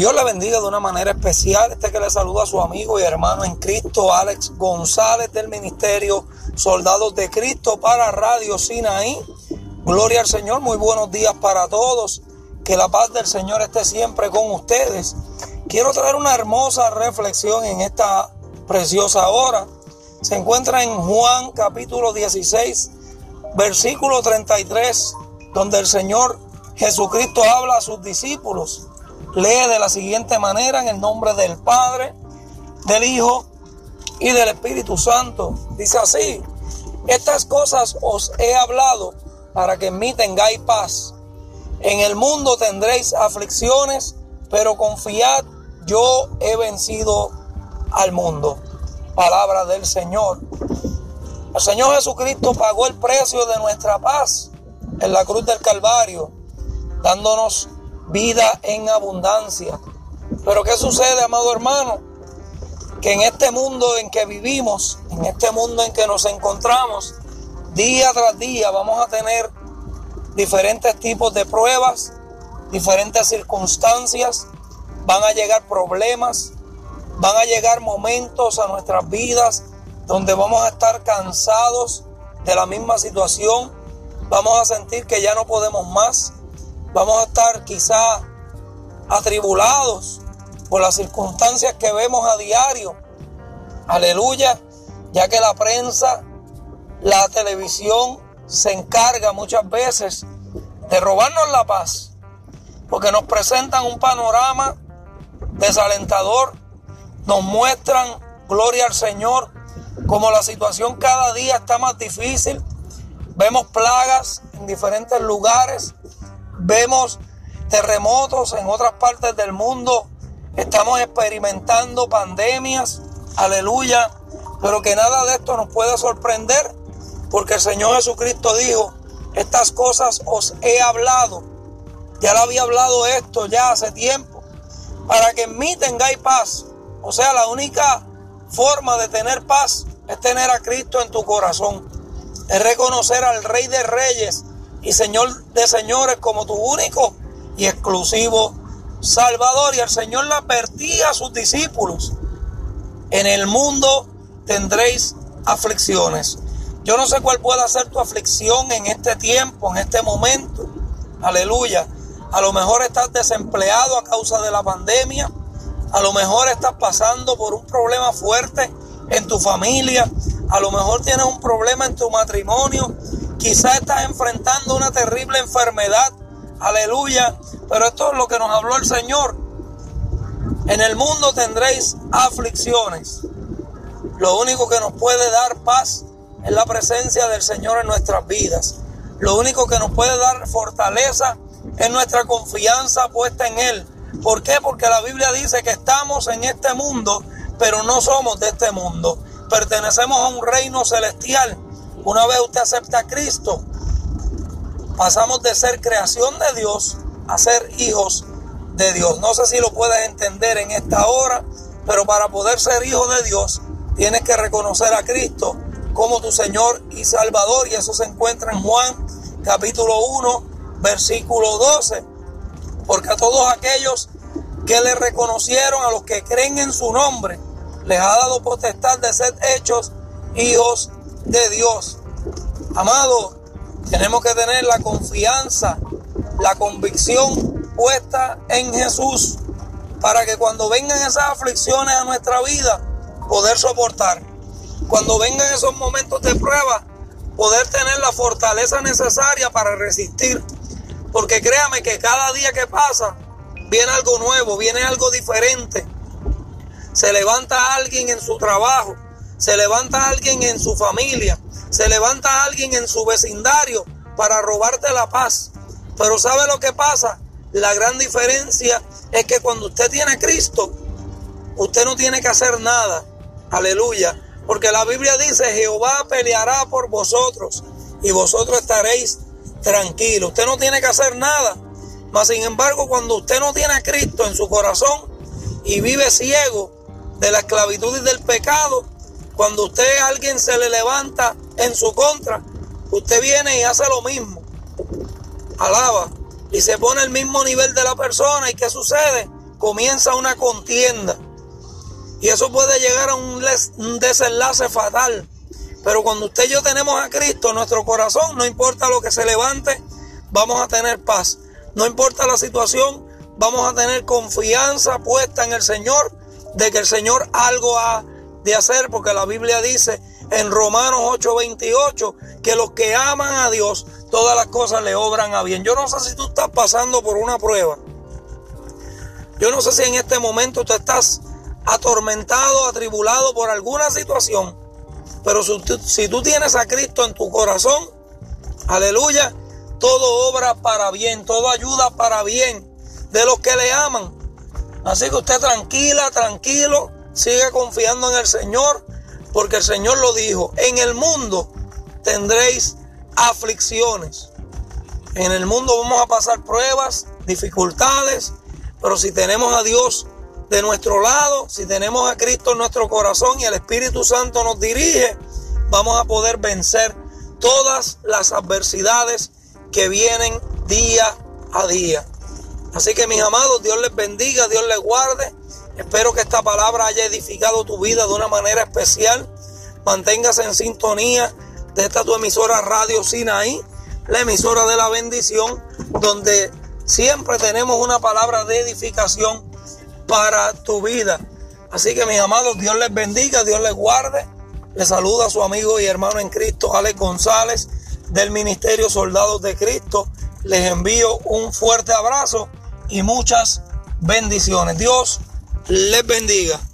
Dios le bendiga de una manera especial. Este que le saluda a su amigo y hermano en Cristo, Alex González del Ministerio Soldados de Cristo para Radio Sinaí. Gloria al Señor, muy buenos días para todos. Que la paz del Señor esté siempre con ustedes. Quiero traer una hermosa reflexión en esta preciosa hora. Se encuentra en Juan capítulo 16, versículo 33, donde el Señor Jesucristo habla a sus discípulos lee de la siguiente manera en el nombre del Padre, del Hijo y del Espíritu Santo. Dice así, estas cosas os he hablado para que en mí tengáis paz. En el mundo tendréis aflicciones, pero confiad, yo he vencido al mundo. Palabra del Señor. El Señor Jesucristo pagó el precio de nuestra paz en la cruz del Calvario, dándonos vida en abundancia. Pero ¿qué sucede, amado hermano? Que en este mundo en que vivimos, en este mundo en que nos encontramos, día tras día vamos a tener diferentes tipos de pruebas, diferentes circunstancias, van a llegar problemas, van a llegar momentos a nuestras vidas donde vamos a estar cansados de la misma situación, vamos a sentir que ya no podemos más, Vamos a estar quizá atribulados por las circunstancias que vemos a diario. Aleluya, ya que la prensa, la televisión se encarga muchas veces de robarnos la paz, porque nos presentan un panorama desalentador, nos muestran, gloria al Señor, como la situación cada día está más difícil, vemos plagas en diferentes lugares, Vemos terremotos en otras partes del mundo. Estamos experimentando pandemias. Aleluya. Pero que nada de esto nos pueda sorprender. Porque el Señor Jesucristo dijo, estas cosas os he hablado. Ya le había hablado esto ya hace tiempo. Para que en mí tengáis paz. O sea, la única forma de tener paz es tener a Cristo en tu corazón. Es reconocer al Rey de Reyes y Señor de señores como tu único y exclusivo Salvador. Y el Señor le advertía a sus discípulos, en el mundo tendréis aflicciones. Yo no sé cuál pueda ser tu aflicción en este tiempo, en este momento. Aleluya. A lo mejor estás desempleado a causa de la pandemia. A lo mejor estás pasando por un problema fuerte en tu familia. A lo mejor tienes un problema en tu matrimonio. Quizás estás enfrentando una terrible enfermedad. Aleluya. Pero esto es lo que nos habló el Señor. En el mundo tendréis aflicciones. Lo único que nos puede dar paz es la presencia del Señor en nuestras vidas. Lo único que nos puede dar fortaleza es nuestra confianza puesta en Él. ¿Por qué? Porque la Biblia dice que estamos en este mundo, pero no somos de este mundo. Pertenecemos a un reino celestial una vez usted acepta a Cristo, pasamos de ser creación de Dios a ser hijos de Dios. No sé si lo puedes entender en esta hora, pero para poder ser hijo de Dios tienes que reconocer a Cristo como tu Señor y Salvador. Y eso se encuentra en Juan capítulo 1, versículo 12. Porque a todos aquellos que le reconocieron, a los que creen en su nombre, les ha dado potestad de ser hechos hijos de Dios. Amado, tenemos que tener la confianza, la convicción puesta en Jesús para que cuando vengan esas aflicciones a nuestra vida, poder soportar. Cuando vengan esos momentos de prueba, poder tener la fortaleza necesaria para resistir. Porque créame que cada día que pasa, viene algo nuevo, viene algo diferente. Se levanta alguien en su trabajo, se levanta alguien en su familia, se levanta alguien en su vecindario para robarte la paz. Pero ¿sabe lo que pasa? La gran diferencia es que cuando usted tiene a Cristo, usted no tiene que hacer nada. Aleluya. Porque la Biblia dice, Jehová peleará por vosotros y vosotros estaréis tranquilos. Usted no tiene que hacer nada. Mas sin embargo, cuando usted no tiene a Cristo en su corazón y vive ciego de la esclavitud y del pecado, cuando usted a alguien se le levanta en su contra, usted viene y hace lo mismo. Alaba. Y se pone el mismo nivel de la persona. ¿Y qué sucede? comienza una contienda. Y eso puede llegar a un, desenlace fatal. Pero cuando usted y yo tenemos a Cristo en nuestro corazón, no importa lo que se levante, vamos a tener paz. No importa la situación, vamos a tener confianza puesta en el Señor de que el Señor algo ha de hacer, porque la Biblia dice en Romanos 8:28 que los que aman a Dios, todas las cosas le obran a bien. Yo no sé si tú estás pasando por una prueba. Yo no sé si en este momento tú estás atormentado, atribulado por alguna situación. Pero si tú, tienes a Cristo en tu corazón, aleluya, todo obra para bien, todo ayuda para bien de los que le aman. Así que usted tranquila, tranquilo, siga confiando en el Señor, porque el Señor lo dijo, en el mundo tendréis aflicciones. En el mundo vamos a pasar pruebas, dificultades, pero si tenemos a Dios de nuestro lado, si tenemos a Cristo en nuestro corazón y el Espíritu Santo nos dirige, vamos a poder vencer todas las adversidades que vienen día a día. Así que mis amados, Dios les bendiga, Dios les guarde. Espero que esta palabra haya edificado tu vida de una manera especial. Manténgase en sintonía de esta tu emisora Radio Sinaí, la emisora de la bendición, donde siempre tenemos una palabra de edificación para tu vida. Así que mis amados, Dios les bendiga, Dios les guarde. Les saluda a su amigo y hermano en Cristo, Alex González, del Ministerio Soldados de Cristo. Les envío un fuerte abrazo y muchas bendiciones. Dios les bendiga.